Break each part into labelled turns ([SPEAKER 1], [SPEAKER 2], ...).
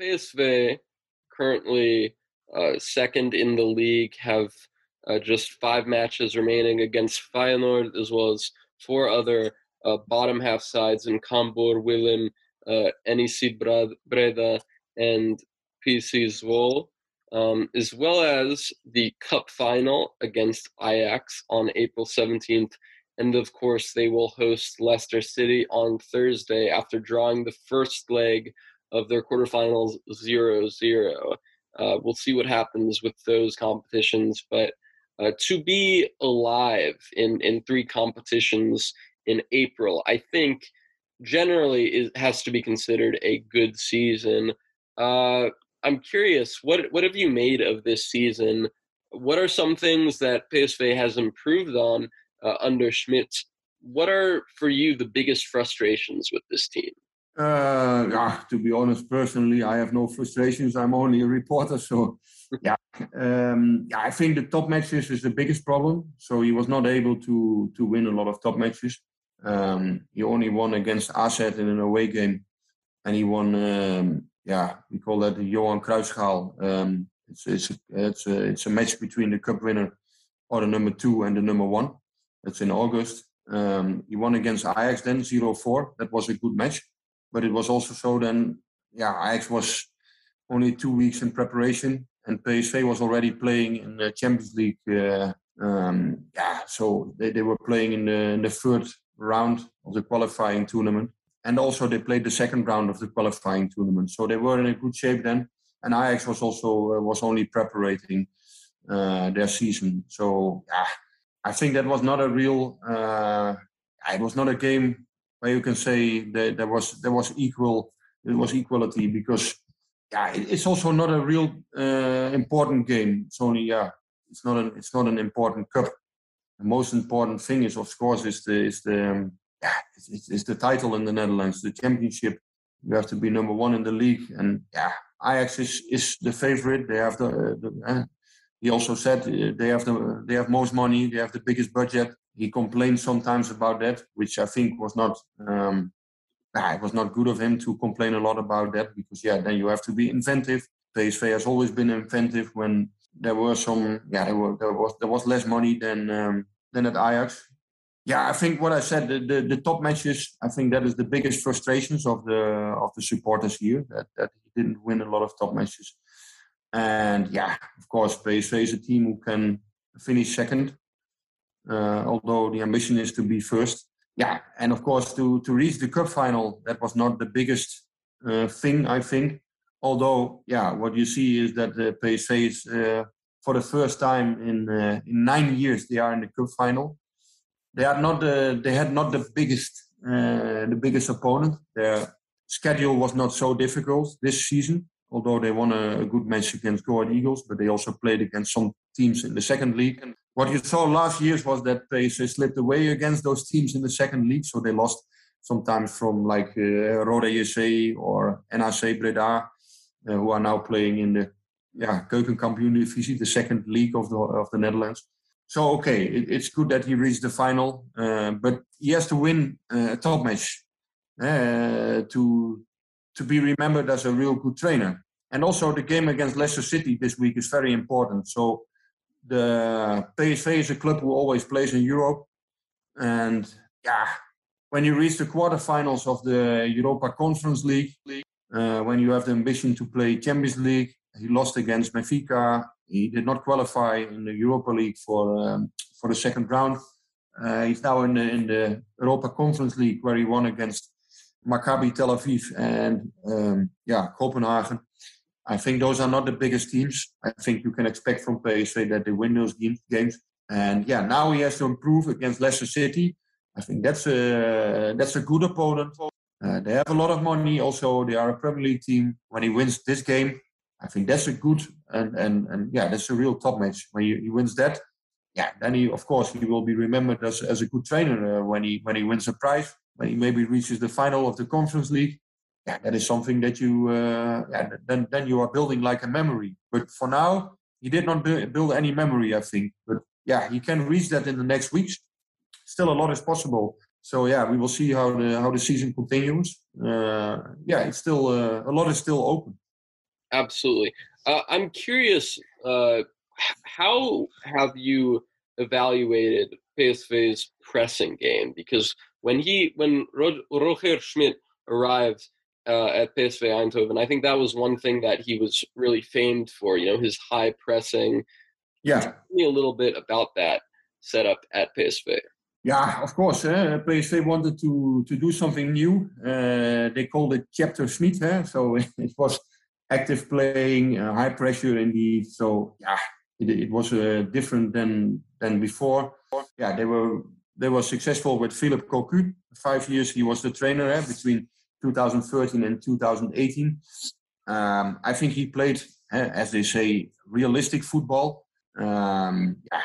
[SPEAKER 1] PSV currently uh, second in the league have uh, just five matches remaining against Feyenoord as well as four other uh, bottom half sides in Cambuur, Willem, uh, NEC Breda, and PEC Zwolle, um, as well as the cup final against Ajax on April 17th. And of course, they will host Leicester City on Thursday after drawing the first leg of their quarterfinals 0 0. Uh, we'll see what happens with those competitions, but uh, to be alive in, in three competitions in April, I think generally it has to be considered a good season. Uh, I'm curious, what what have you made of this season? What are some things that PSV has improved on uh, under Schmidt? What are for you the biggest frustrations with this team?
[SPEAKER 2] Uh, yeah, to be honest, personally, I have no frustrations. I'm only a reporter, so yeah. Um, yeah, I think the top matches is the biggest problem. So he was not able to to win a lot of top matches. Um, he only won against AZ in an away game, and he won. Um, yeah, we call that the Johan Cruijffschaal. Um, it's it's a, it's a it's a match between the cup winner or the number two and the number one. That's in August. Um, he won against Ajax then 0-4. That was a good match, but it was also so then. Yeah, Ajax was only two weeks in preparation, and PSV was already playing in the Champions League. Uh, um, yeah, so they, they were playing in the, in the third round of the qualifying tournament. And also they played the second round of the qualifying tournament. So they were in a good shape then. And Ajax was also uh, was only preparing uh, their season. So yeah, I think that was not a real. Uh, it was not a game where you can say that there was there was equal it was equality because yeah it's also not a real uh, important game. It's only yeah it's not an it's not an important cup the most important thing is, of course, is the is the um, yeah, it's, it's, the title in the Netherlands, the championship. You have to be number one in the league, and yeah, Ajax is is the favorite. They have the, uh, the uh, he also said uh, they have the they have most money, they have the biggest budget. He complained sometimes about that, which I think was not um, nah, it was not good of him to complain a lot about that because yeah, then you have to be inventive. PSV has always been inventive when there were some yeah there, were, there was there was less money than um, than at Ajax. Yeah, I think what I said the, the, the top matches. I think that is the biggest frustrations of the of the supporters here that that he didn't win a lot of top matches. And yeah, of course, PSV is a team who can finish second, although the ambition is to be first. Yeah, and of course to to reach the cup final that was not the biggest uh, thing I think although yeah, what you see is that the PSV is uh, for the first time in uh, in nine years they are in the cup final. They are not the they had not the biggest uh, the biggest opponent. Their schedule was not so difficult this season, although they won a, a good match against Go Ahead Eagles, but they also played against some teams in the second league. And what you saw last year was that they slipped away against those teams in the second league, so they lost sometimes from like uh, Roda JC or NAC Breda uh, who are now playing in the yeah, Keukenkampioen Divisie, the second league of the of the Netherlands. So okay, it, it's good that he reached the final, uh, but he has to win uh, a top match uh, to to be remembered as a real good trainer. And also the game against Leicester City this week is very important. So the PSV is a club who always plays in Europe, and yeah, when you reach the quarterfinals of the Europa Conference League, uh, when you have the ambition to play Champions League. He lost against Benfica. He did not qualify in the Europa League for um, for the second round. Uh, he's now in the in the Europa Conference League where he won against Maccabi Tel Aviv and um, yeah Copenhagen. I think those are not the biggest teams. I think you can expect from PSV that they win those games. And yeah, now he has to improve against Leicester City. I think that's a that's a good opponent. Uh, they have a lot of money. Also, they are a Premier League team. When he wins this game, I think that's a good and and and yeah, that's a real top match. When he, he wins that, yeah, then he of course he will be remembered as as a good trainer uh, when he when he wins a prize. When he maybe reaches the final of the Conference League, yeah, that is something that you uh, yeah then then you are building like a memory. But for now, he did not build any memory, I think. But yeah, he can reach that in the next weeks. Still, a lot is possible so yeah, we will see how the how the season continues. Uh, yeah, it's still uh, a lot is still open.
[SPEAKER 1] Absolutely. Uh, I'm curious, uh, how have you evaluated PSV's pressing game? Because when he, when Roger Schmidt arrived uh, at PSV Eindhoven, I think that was one thing that he was really famed for. You know, his high pressing.
[SPEAKER 2] Yeah.
[SPEAKER 1] Tell me a little bit about that setup at PSV.
[SPEAKER 2] Yeah, of course. Uh, PSV wanted to to do something new. Uh, they called it Chapter Schmidt. Eh? So it was active playing, uh, high pressure indeed. So yeah, it, it was uh, different than than before. Yeah, they were they were successful with Phillip Cocu. Five years he was the trainer eh, between 2013 and 2018. Um, I think he played, eh, as they say, realistic football. Um, yeah,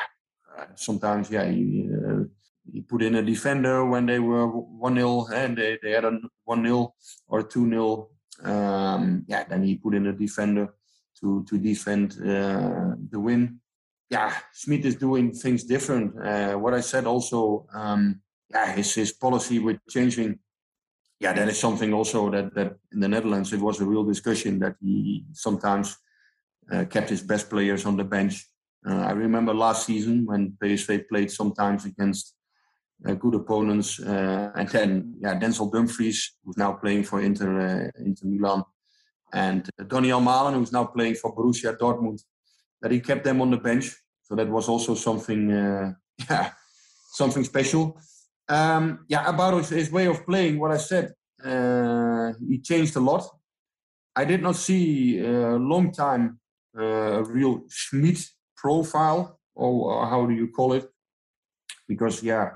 [SPEAKER 2] uh, sometimes yeah he, uh, he put in a defender when they were one 0 and they, they had a one 0 or two 0 um, yeah, then he put in a defender to to defend uh, the win. Yeah, Schmidt is doing things different. Uh, what I said also, um, yeah, his his policy with changing. Yeah, that is something also that that in the Netherlands it was a real discussion that he sometimes uh, kept his best players on the bench. Uh, I remember last season when PSV played sometimes against uh, good opponents. Uh, and then, yeah, Denzel Dumfries, who's now playing for Inter, uh, Inter Milan, and Donyell Malen, who's now playing for Borussia Dortmund, that he kept them on the bench. So that was also something, yeah, something special. Um, yeah, about his, his, way of playing, what I said, uh, he changed a lot. I did not see a long time uh, a real Schmidt profile, or, or, how do you call it? Because yeah,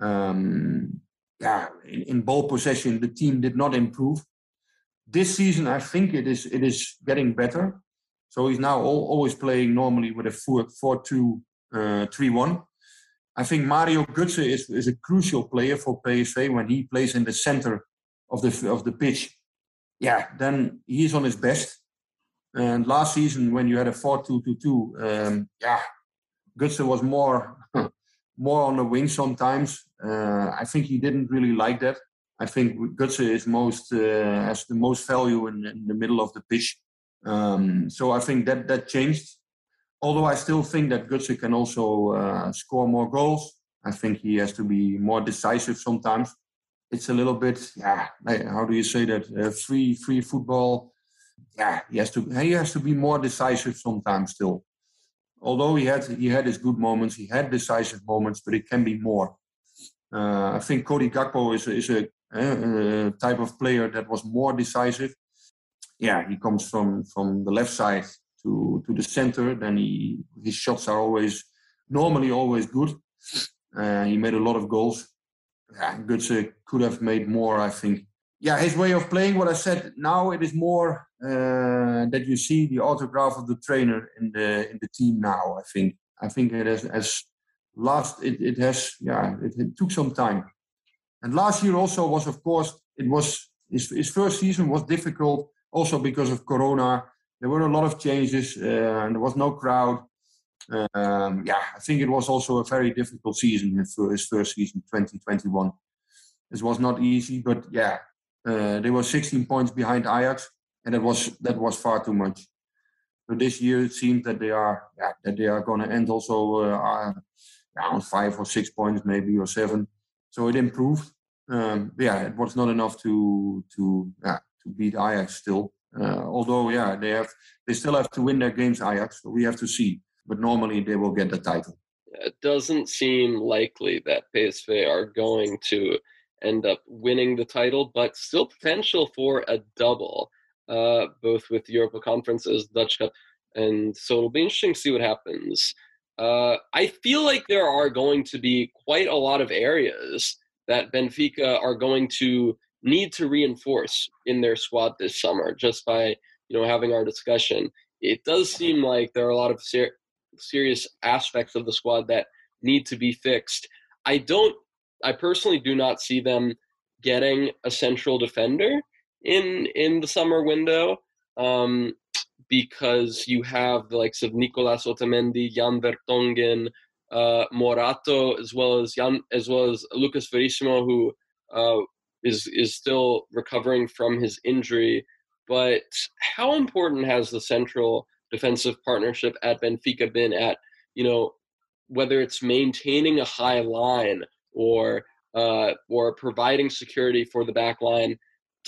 [SPEAKER 2] um, yeah, in, in ball possession, the team did not improve. This season, I think it is it is getting better. So he's now all, always playing normally with a 4 4 2 uh, 3 1. I think Mario Götze is, is a crucial player for PSV when he plays in the center of the of the pitch. Yeah, then he's on his best. And last season, when you had a 4 2 2 2, um, yeah, Götze was more more on the wing sometimes. Uh, I think he didn't really like that. I think Götze is most uh, has the most value in, in, the middle of the pitch. Um, so I think that that changed. Although I still think that Götze can also uh, score more goals. I think he has to be more decisive sometimes. It's a little bit, yeah. How do you say that? Uh, free, free football. Yeah, he has to. He has to be more decisive sometimes still although he had he had his good moments, he had decisive moments, but it can be more. Uh, I think Cody Gakpo is is a, a, type of player that was more decisive. Yeah, he comes from from the left side to to the center. Then he his shots are always normally always good. Uh, he made a lot of goals. Yeah, Götze could have made more, I think. Yeah, his way of playing. What I said now, it is more uh, that you see the autograph of the trainer in the in the team now. I think I think it has, has last it, it has yeah it, it, took some time, and last year also was of course it was his, his first season was difficult also because of Corona. There were a lot of changes uh, and there was no crowd. Um, yeah, I think it was also a very difficult season for his first season, 2021. This was not easy, but yeah, uh, they were 16 points behind Ajax and that was that was far too much. So this year it seems that they are yeah, that they are going to end also uh, on five or six points maybe or seven. So it improved. Um, yeah, it was not enough to to yeah, to beat Ajax still. Uh, although yeah, they have they still have to win their games Ajax. So we have to see. But normally they will get the title.
[SPEAKER 1] It doesn't seem likely that PSV are going to end up winning the title, but still potential for a double uh, both with Europa Conferences, Dutch Cup, and so it'll be interesting to see what happens. Uh, I feel like there are going to be quite a lot of areas that Benfica are going to need to reinforce in their squad this summer. Just by you know having our discussion, it does seem like there are a lot of ser- serious aspects of the squad that need to be fixed. I don't. I personally do not see them getting a central defender in in the summer window um, because you have the likes of Nicolas Otamendi, Jan Vertonghen, uh, Morato, as well as Jan, as well as Lucas Verissimo, who uh, is is still recovering from his injury. but how important has the central defensive partnership at Benfica been at, you know, whether it's maintaining a high line or uh, or providing security for the back line?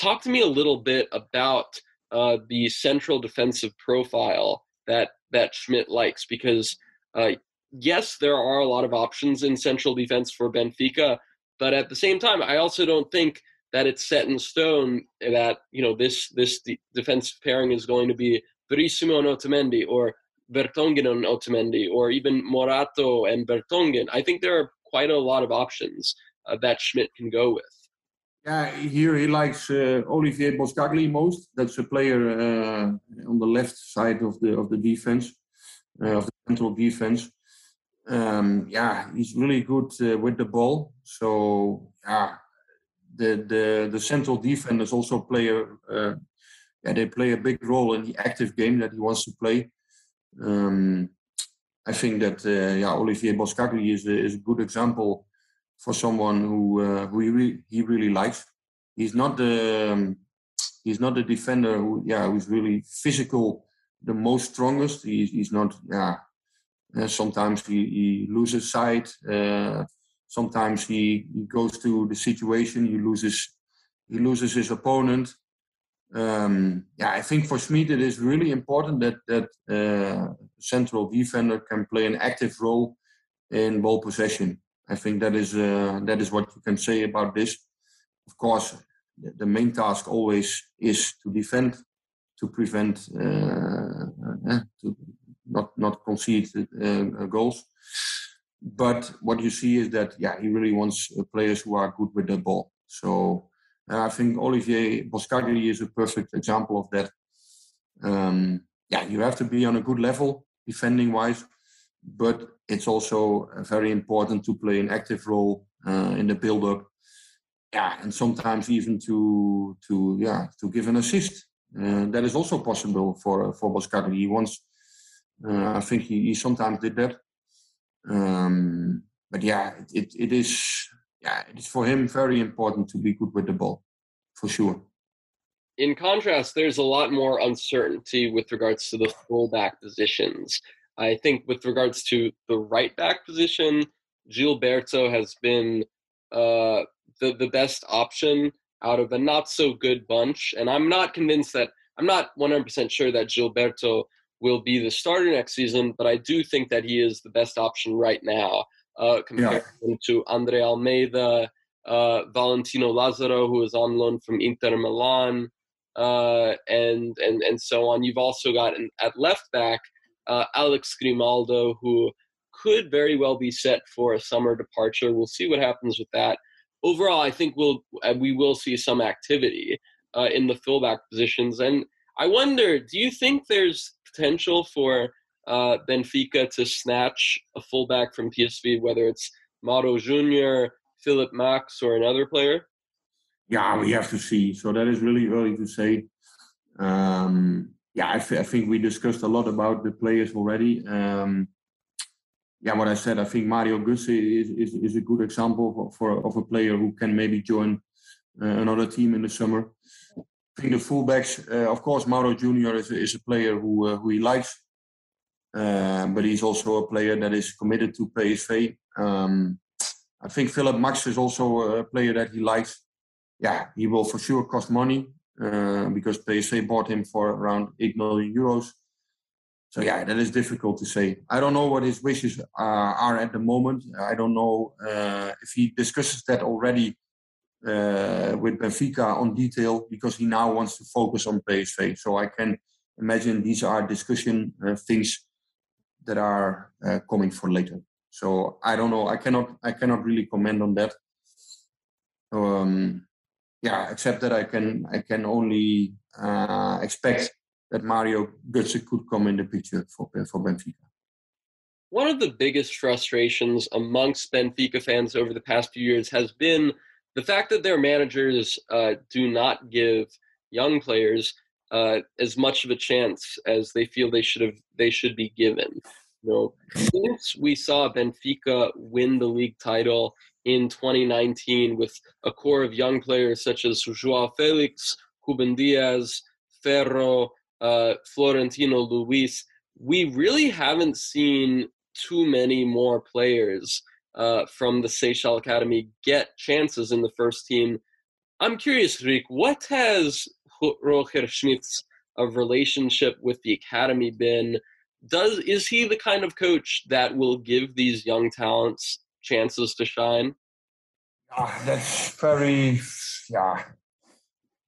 [SPEAKER 1] Talk to me a little bit about uh, the central defensive profile that that Schmidt likes because uh, yes, there are a lot of options in central defense for Benfica, but at the same time, I also don't think that it's set in stone that you know this this de- defense pairing is going to be Verissimo and Otamendi or Vertonghen and Otamendi or even Morato and Vertonghen. I think there are quite a lot of options uh, that Schmidt can go with.
[SPEAKER 2] Yeah, here he likes uh, Olivier Boscagli most. That's a player uh, on the left side of the of the defense, uh, of the central defense. Um, yeah, he's really good uh, with the ball. So yeah, the the the central defenders also play a uh, yeah they play a big role in the active game that he wants to play. Um, I think that uh, yeah Olivier Boscagli is a, is a good example for someone who uh, who he, re- he really likes. He's not the um, he's not the defender who yeah who's really physical, the most strongest. He's he's not yeah. Uh, sometimes he, he loses sight. Uh, sometimes he, he goes to the situation. He loses he loses his opponent. Um, yeah, I think for Schmidt it is really important that that uh, central defender can play an active role in ball possession. I think that is that is what you can say about this. Of course, the main task always is to defend, to prevent, to not not concede uh, goals. But what you see is that yeah, he really wants players who are good with the ball. So I think Olivier Boscagli is a perfect example of that. Um, yeah, you have to be on a good level defending wise, but it's also very important to play an active role uh, in the build up. Yeah, and sometimes even to to yeah to give an assist. Uh, that is also possible for for Boscagli. He uh, I think he, he sometimes did that. Um, but yeah, it, it, it is yeah it is for him very important to be good with the ball, for sure.
[SPEAKER 1] In contrast, there's a lot more uncertainty with regards to the fullback positions. I think with regards to the right back position, Gilberto has been uh, the the best option out of a not so good bunch, and I'm not convinced that I'm not 100% sure that Gilberto will be the starter next season, but I do think that he is the best option right now uh, compared yeah. to Andre Almeida, uh, Valentino Lazaro, who is on loan from Inter Milan, uh, and and and so on. You've also got an, at left back uh, Alex Grimaldo, who could very well be set for a summer departure. We'll see what happens with that. Overall, I think we'll uh, we will see some activity uh, in the fullback positions, and I wonder, do you think there's potential for uh, Benfica to snatch a fullback from PSV, whether it's Mauro Junior, Philipp Max, or another player?
[SPEAKER 2] Yeah, we have to see. So that is really early to say. Um, yeah, I, th- I, think we discussed a lot about the players already. Um, yeah, what I said, I think Mario Götze is, is, is a good example for, of a player who can maybe join uh, another team in the summer. The fullbacks, uh, of course, Mauro Junior is, is a player who uh, who he likes, uh, but he's also a player that is committed to PSV. Um, I think Philipp Max is also a player that he likes. Yeah, he will for sure cost money, uh, because PSV bought him for around 8 million euros. So yeah, that is difficult to say. I don't know what his wishes uh, are at the moment. I don't know uh, if he discusses that already uh, with Benfica on detail because he now wants to focus on PSV. So I can imagine these are discussion uh, things that are uh, coming for later. So I don't know. I cannot. I cannot really comment on that. Um, yeah, except that I can I can only uh, expect that Mario Götze could come in the picture for for Benfica.
[SPEAKER 1] One of the biggest frustrations amongst Benfica fans over the past few years has been the fact that their managers uh, do not give young players uh, as much of a chance as they feel they should have they should be given. You know, since we saw Benfica win the league title in 2019 with a core of young players such as Joao Felix, Ruben Dias, Ferro, uh, Florentino Luis, we really haven't seen too many more players uh, from the Seixal Academy get chances in the first team. I'm curious, Rick, what has Roger Schmidt's uh, relationship with the academy been? Does is he the kind of coach that will give these young talents chances to shine?
[SPEAKER 2] Ah, that's very yeah.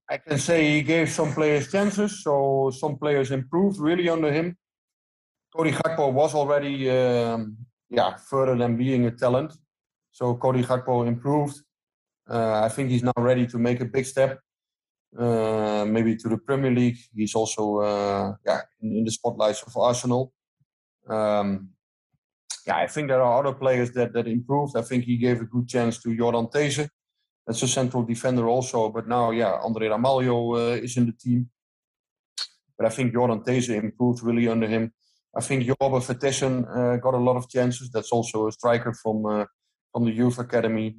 [SPEAKER 2] I can say he gave some players chances, so some players improved really under him. Cody Gakpo was already um, yeah further than being a talent, so Cody Gakpo improved. Uh, I think he's now ready to make a big step, uh, maybe to the Premier League. He's also uh, yeah in, in, the spotlights of Arsenal. Um, yeah, I think there are other players that that improved. I think he gave a good chance to Jordan Teze. That's a central defender also. But now, yeah, Andre Ramalho uh, is in the team. But I think Jordan Teze improved really under him. I think Yorbe Vertessen uh, got a lot of chances. That's also a striker from uh, from the youth academy.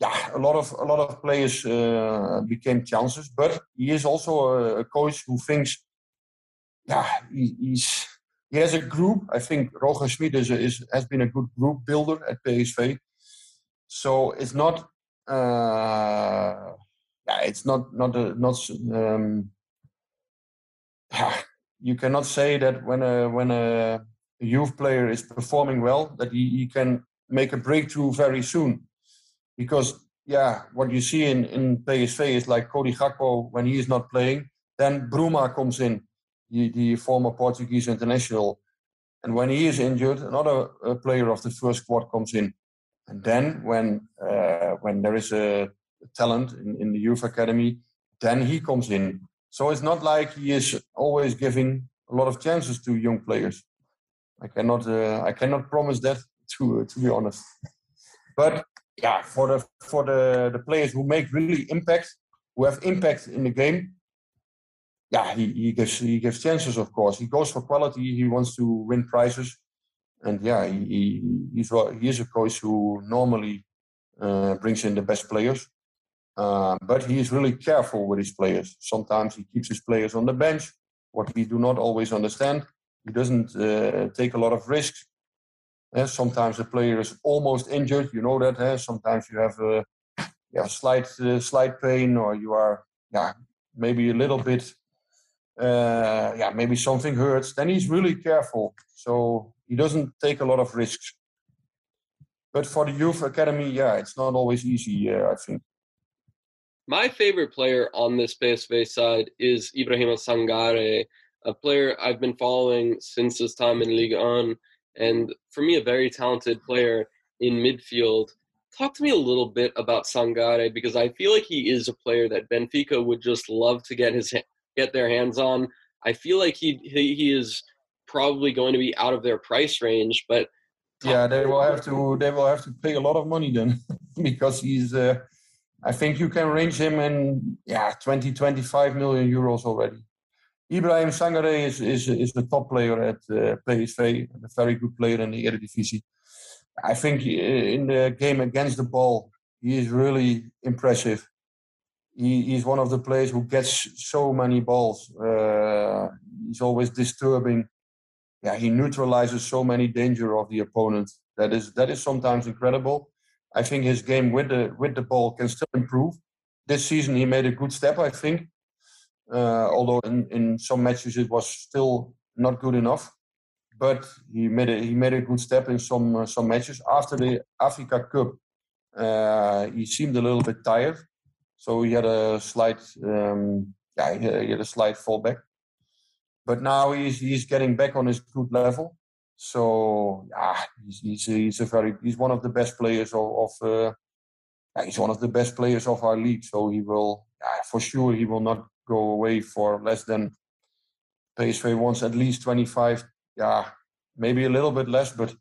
[SPEAKER 2] Yeah, a lot of a lot of players uh, became chances, but he is also a, a coach who thinks, yeah, he, he's he has a group. I think Roger Schmidt is, is has been a good group builder at PSV. So it's not, uh, yeah, it's not not a, not. Um, you cannot say that when a when a youth player is performing well that he, he can make a breakthrough very soon, because yeah, what you see in in PSV is like Cody Gakpo when he is not playing, then Bruma comes in the, the former Portuguese international. And when he is injured, another player of the first squad comes in. And then when uh, when there is a talent in, in the youth academy, then he comes in. So it's not like he is always giving a lot of chances to young players. I cannot uh, I cannot promise that to uh, to be honest. But yeah, for the for the the players who make really impact, who have impact in the game, yeah, he, he gives he gives chances. Of course, he goes for quality. He wants to win prizes, and yeah, he, he he's he is a coach who normally uh, brings in the best players. Uh, but he is really careful with his players. Sometimes he keeps his players on the bench, what we do not always understand. He doesn't uh, take a lot of risks. Uh, sometimes the player is almost injured. You know that. Uh, sometimes you have a yeah, slight uh, slight pain, or you are yeah maybe a little bit uh, yeah, maybe something hurts, then he's really careful. So he doesn't take a lot of risks. But for the youth academy, yeah, it's not always easy, uh, I think.
[SPEAKER 1] My favorite player on this PSV side is Ibrahima Sangare, a player I've been following since his time in Ligue 1, and for me, a very talented player in midfield. Talk to me a little bit about Sangare because I feel like he is a player that Benfica would just love to get his get their hands on. I feel like he he, he is probably going to be out of their price range, but
[SPEAKER 2] yeah, they will have to they will have to pay a lot of money then because he's. Uh, I think you can range him in yeah 20 25 million euros already. Ibrahim Sangare is is is the top player at uh, PSV, a very good player in the Eredivisie. I think uh, in the game against the ball, he is really impressive he, he's one of the players who gets so many balls. Uh, he's always disturbing. Yeah, he neutralizes so many danger of the opponent. That is that is sometimes incredible. I think his game with the with the ball can still improve. This season he made a good step, I think. Uh, although in, in some matches it was still not good enough, but he made a, he made a good step in some uh, some matches. After the Africa Cup, uh, he seemed a little bit tired so he had a slight, um, yeah, he had a slight fallback. But now he's he's getting back on his good level. So yeah, he's he's, he's a very he's one of the best players of, of uh, yeah, he's one of the best players of our league. So he will yeah, for sure he will not go away for less than PSV wants at least 25. Yeah, maybe a little bit less, but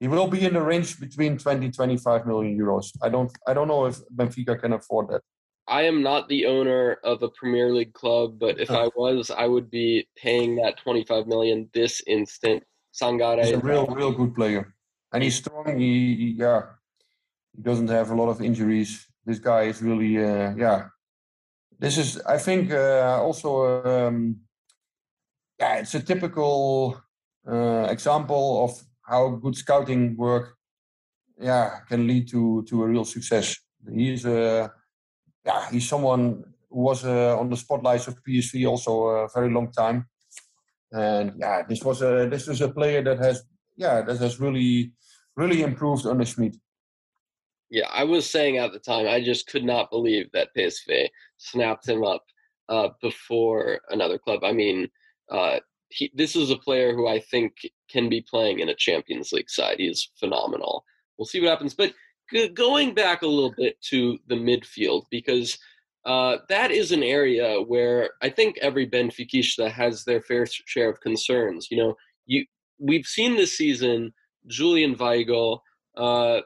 [SPEAKER 2] he will be in the range between 20 25 million euros. I don't I don't know if Benfica can afford that.
[SPEAKER 1] I am not the owner of a Premier League club, but if I was, I would be paying that 25 million this instant. Sangare
[SPEAKER 2] is a real, real good player, and he's strong. He, he, yeah, he doesn't have a lot of injuries. This guy is really, uh, yeah. This is, I think, uh, also um, yeah, it's a typical uh, example of how good scouting work, yeah, can lead to to a real success. He's a yeah, he's someone who was uh, on the spotlights of PSV also a very long time, and yeah, this was a this is a player that has yeah that has really really improved under Schmidt.
[SPEAKER 1] Yeah, I was saying at the time, I just could not believe that PSV snapped him up uh, before another club. I mean, uh, he, this is a player who I think can be playing in a Champions League side. He's phenomenal. We'll see what happens. But going back a little bit to the midfield, because uh, that is an area where I think every Benfica has their fair share of concerns. You know, you we've seen this season Julian Weigl uh,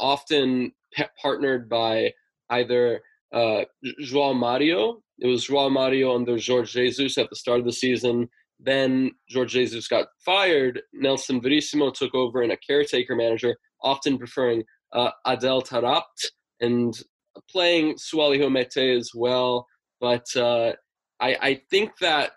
[SPEAKER 1] often pe- partnered by either uh, João Mario. It was João Mario under Jorge Jesus at the start of the season. Then Jorge Jesus got fired. Nelson Verissimo took over in a caretaker manager, often preferring uh, Adel Taarabt and playing Soualiho Meïté as well. But uh, I, I, think that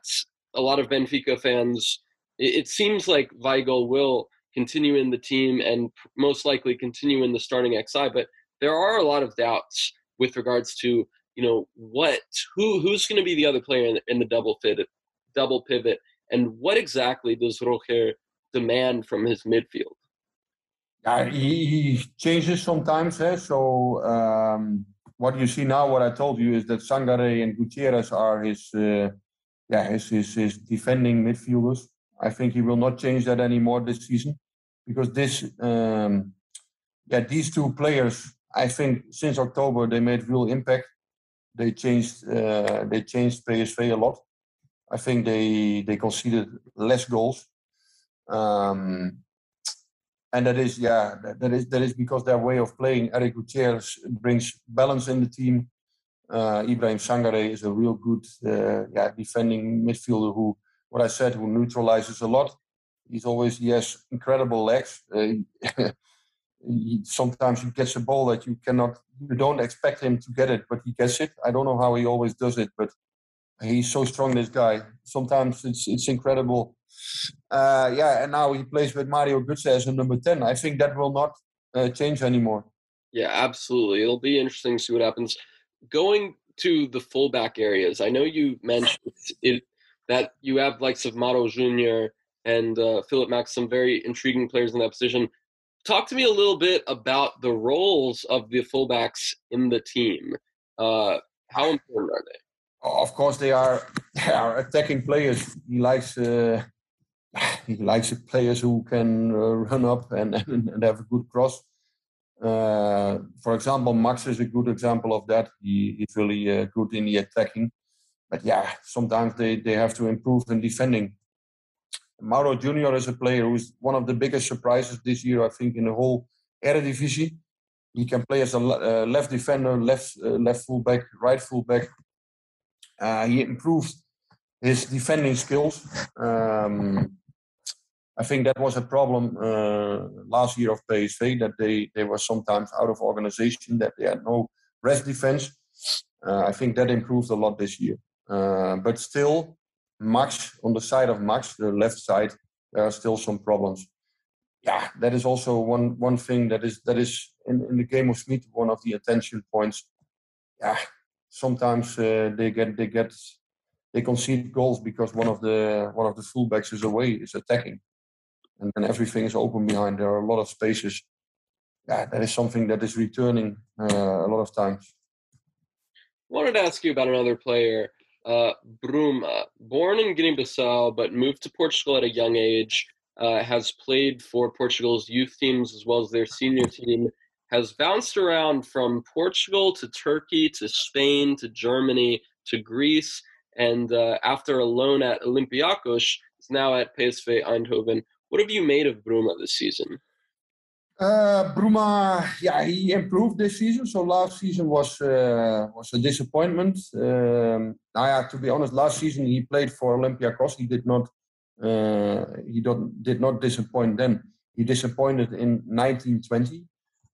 [SPEAKER 1] a lot of Benfica fans, it, it seems like Weigl will continue in the team and most likely continue in the starting XI. But there are a lot of doubts with regards to you know what who who's going to be the other player in the, in the double pivot, double pivot, and what exactly does Roger demand from his midfield?
[SPEAKER 2] He, he changes sometimes. Eh? So um, what you see now, what I told you, is that Sangare and Gutierrez are his, uh, yeah, his, his, his defending midfielders. I think he will not change that anymore this season because this, um, yeah, these two players, I think since October they made real impact. They changed, uh, they changed PSV a lot. I think they they conceded less goals, um, and that is yeah that, is that is because their way of playing. Eric Gutierrez brings balance in the team. Uh, Ibrahim Sangare is a real good uh, yeah defending midfielder who what I said who neutralizes a lot he's always he has incredible legs. Uh, he, sometimes he gets a ball that you cannot, you don't expect him to get it, but he gets it. I don't know how he always does it, but he's so strong. This guy. Sometimes it's it's incredible. Uh, yeah, and now he plays with Mario Götze as a number ten. I think that will not uh, change anymore.
[SPEAKER 1] Yeah, absolutely. It'll be interesting to see what happens. Going to the fullback areas, I know you mentioned it, that you have likes of Mauro Junior and uh, Philipp Max, some very intriguing players in that position. Talk to me a little bit about the roles of the fullbacks in the team. Uh, how important are they?
[SPEAKER 2] Of course, they are. They are attacking players. He likes. Uh, he likes players who can uh, run up and, and have a good cross. Uh, for example, Max is a good example of that. He, he's really uh, good in the attacking. But yeah, sometimes they, they have to improve in defending. Mauro Junior is a player who is one of the biggest surprises this year, I think, in the whole Eredivisie. He can play as a uh, left defender, left uh, left fullback, right fullback. Uh, he improved his defending skills. Um, I think that was a problem uh, last year of PSV that they, they were sometimes out of organization, that they had no rest defense. Uh, I think that improved a lot this year. Uh, but still, Max, on the side of Max, the left side, there are still some problems. Yeah, that is also one one thing that is that is in, in the game of Schmidt one of the attention points. Yeah, sometimes uh, they get they get they concede goals because one of the one of the fullbacks is away is attacking, and then everything is open behind. There are a lot of spaces. Yeah, that is something that is returning uh, a lot of times.
[SPEAKER 1] I wanted to ask you about another player uh, Bruma, born in Guinea-Bissau but moved to Portugal at a young age, uh, has played for Portugal's youth teams as well as their senior team, has bounced around from Portugal to Turkey to Spain to Germany to Greece, and uh, after a loan at Olympiacos, is now at PSV Eindhoven. What have you made of Bruma this season?
[SPEAKER 2] Uh, Bruma, yeah, he improved this season. So last season was uh, was a disappointment. Um, yeah, to be honest, last season he played for Olympiacos. He did not uh, he did not disappoint then. He disappointed in 1920.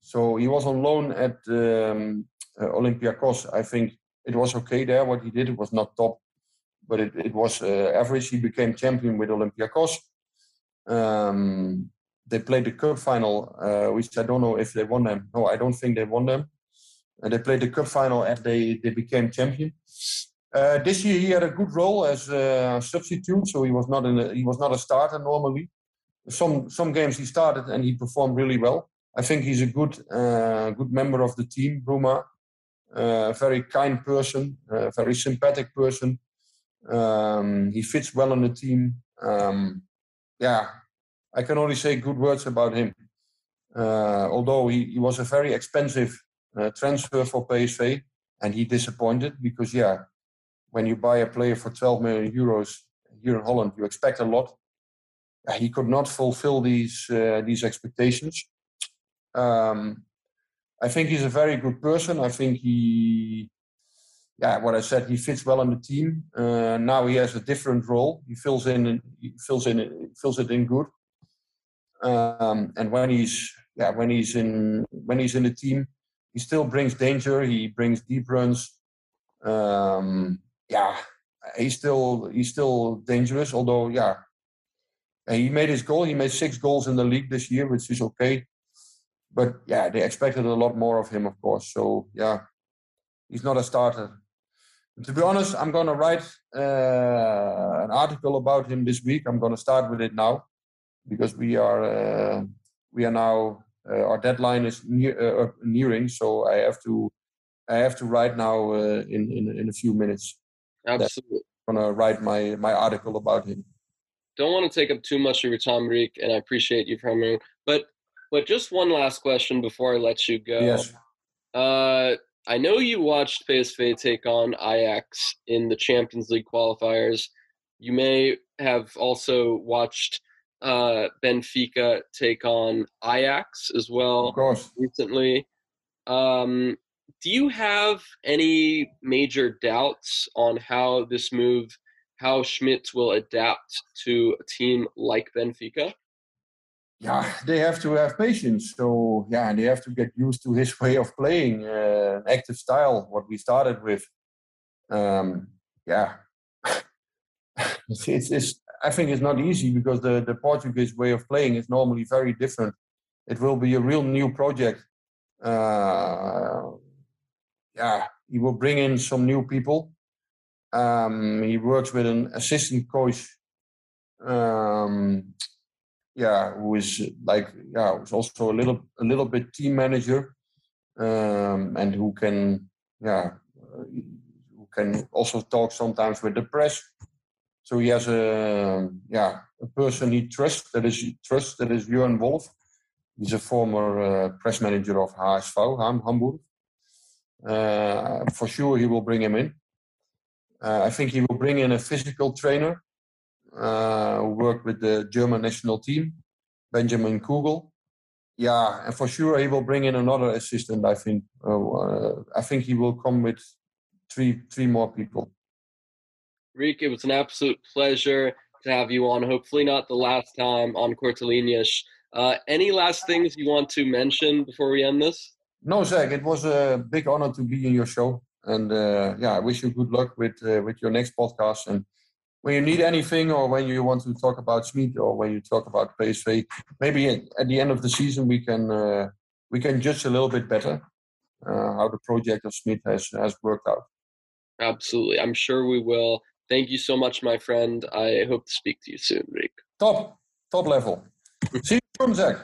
[SPEAKER 2] So he was on loan at um, uh, Olympiacos. I think it was okay there. What he did was not top, but it, it was uh, average. He became champion with Olympiacos. Um, they played the cup final, uh, which I don't know if they won them. No, I don't think they won them. And they played the cup final and they, they became champion. Uh, this year he had a good role as a substitute, so he was not in a, he was not a starter normally. Some some games he started and he performed really well. I think he's a good uh, good member of the team, Bruma. Uh, a very kind person, a very sympathetic person. Um, he fits well in the team. Um, yeah, I can only say good words about him. Uh, although he, he, was a very expensive uh, transfer for PSV, and he disappointed because yeah, when you buy a player for 12 million euros here in Holland, you expect a lot. he could not fulfill these uh, these expectations. Um, I think he's a very good person. I think he, yeah, what I said, he fits well in the team. Uh, now he has a different role. He fills in, he fills in, fills it in good. Um, and when he's, yeah, when he's in, when he's in the team, he still brings danger. He brings deep runs. Um, yeah, he's still, he's still dangerous. Although, yeah, he made his goal. He made six goals in the league this year, which is okay but yeah, they expected a lot more of him, of course. So yeah, he's not a starter. And to be honest, I'm going to write uh, an article about him this week. I'm going to start with it now because we are uh, we are now uh, our deadline is near, uh, nearing. So I have to I have to write now uh, in, in in a few minutes.
[SPEAKER 1] Absolutely,
[SPEAKER 2] I'm going to write my my article about him.
[SPEAKER 1] Don't want to take up too much of your time, Rick, and I appreciate you coming. But but just one last question before I let you go.
[SPEAKER 2] Yes.
[SPEAKER 1] Uh, I know you watched PSV take on Ajax in the Champions League qualifiers. You may have also watched uh, Benfica take on Ajax as well
[SPEAKER 2] of course.
[SPEAKER 1] recently. Um, do you have any major doubts on how this move, how Schmidt will adapt to a team like Benfica?
[SPEAKER 2] Yeah, they have to have patience. So yeah, they have to get used to his way of playing, uh, active style. What we started with, um, yeah, it's, it's, it's, I think it's not easy because the the Portuguese way of playing is normally very different. It will be a real new project. Uh, yeah, he will bring in some new people. Um, he works with an assistant coach. Um, yeah, who is like yeah, who's also a little a little bit team manager, um, and who can yeah, who can also talk sometimes with the press. So he has a yeah a person he trusts that is trusts that is Jörn Wolf. He's a former uh, press manager of HSV Hamburg. Uh, for sure, he will bring him in. Uh, I think he will bring in a physical trainer uh, worked with the German national team, Benjamin Kugel. Yeah, and for sure he will bring in another assistant. I think. Uh, I think he will come with three three more people.
[SPEAKER 1] Rick, it was an absolute pleasure to have you on. Hopefully, not the last time on Kortelinjas. Uh, any last things you want to mention before we end this?
[SPEAKER 2] No, Zach. It was a big honor to be in your show, and uh, yeah, I wish you good luck with uh, with your next podcast. And when you need anything or when you want to talk about Schmidt or when you talk about PSV, maybe at the end of the season we can uh, we can judge a little bit better uh, how the project of Schmidt has has worked out.
[SPEAKER 1] Absolutely, I'm sure we will. Thank you so much, my friend. I hope to speak to you soon, Rick.
[SPEAKER 2] Top, top level. See you soon, Zach.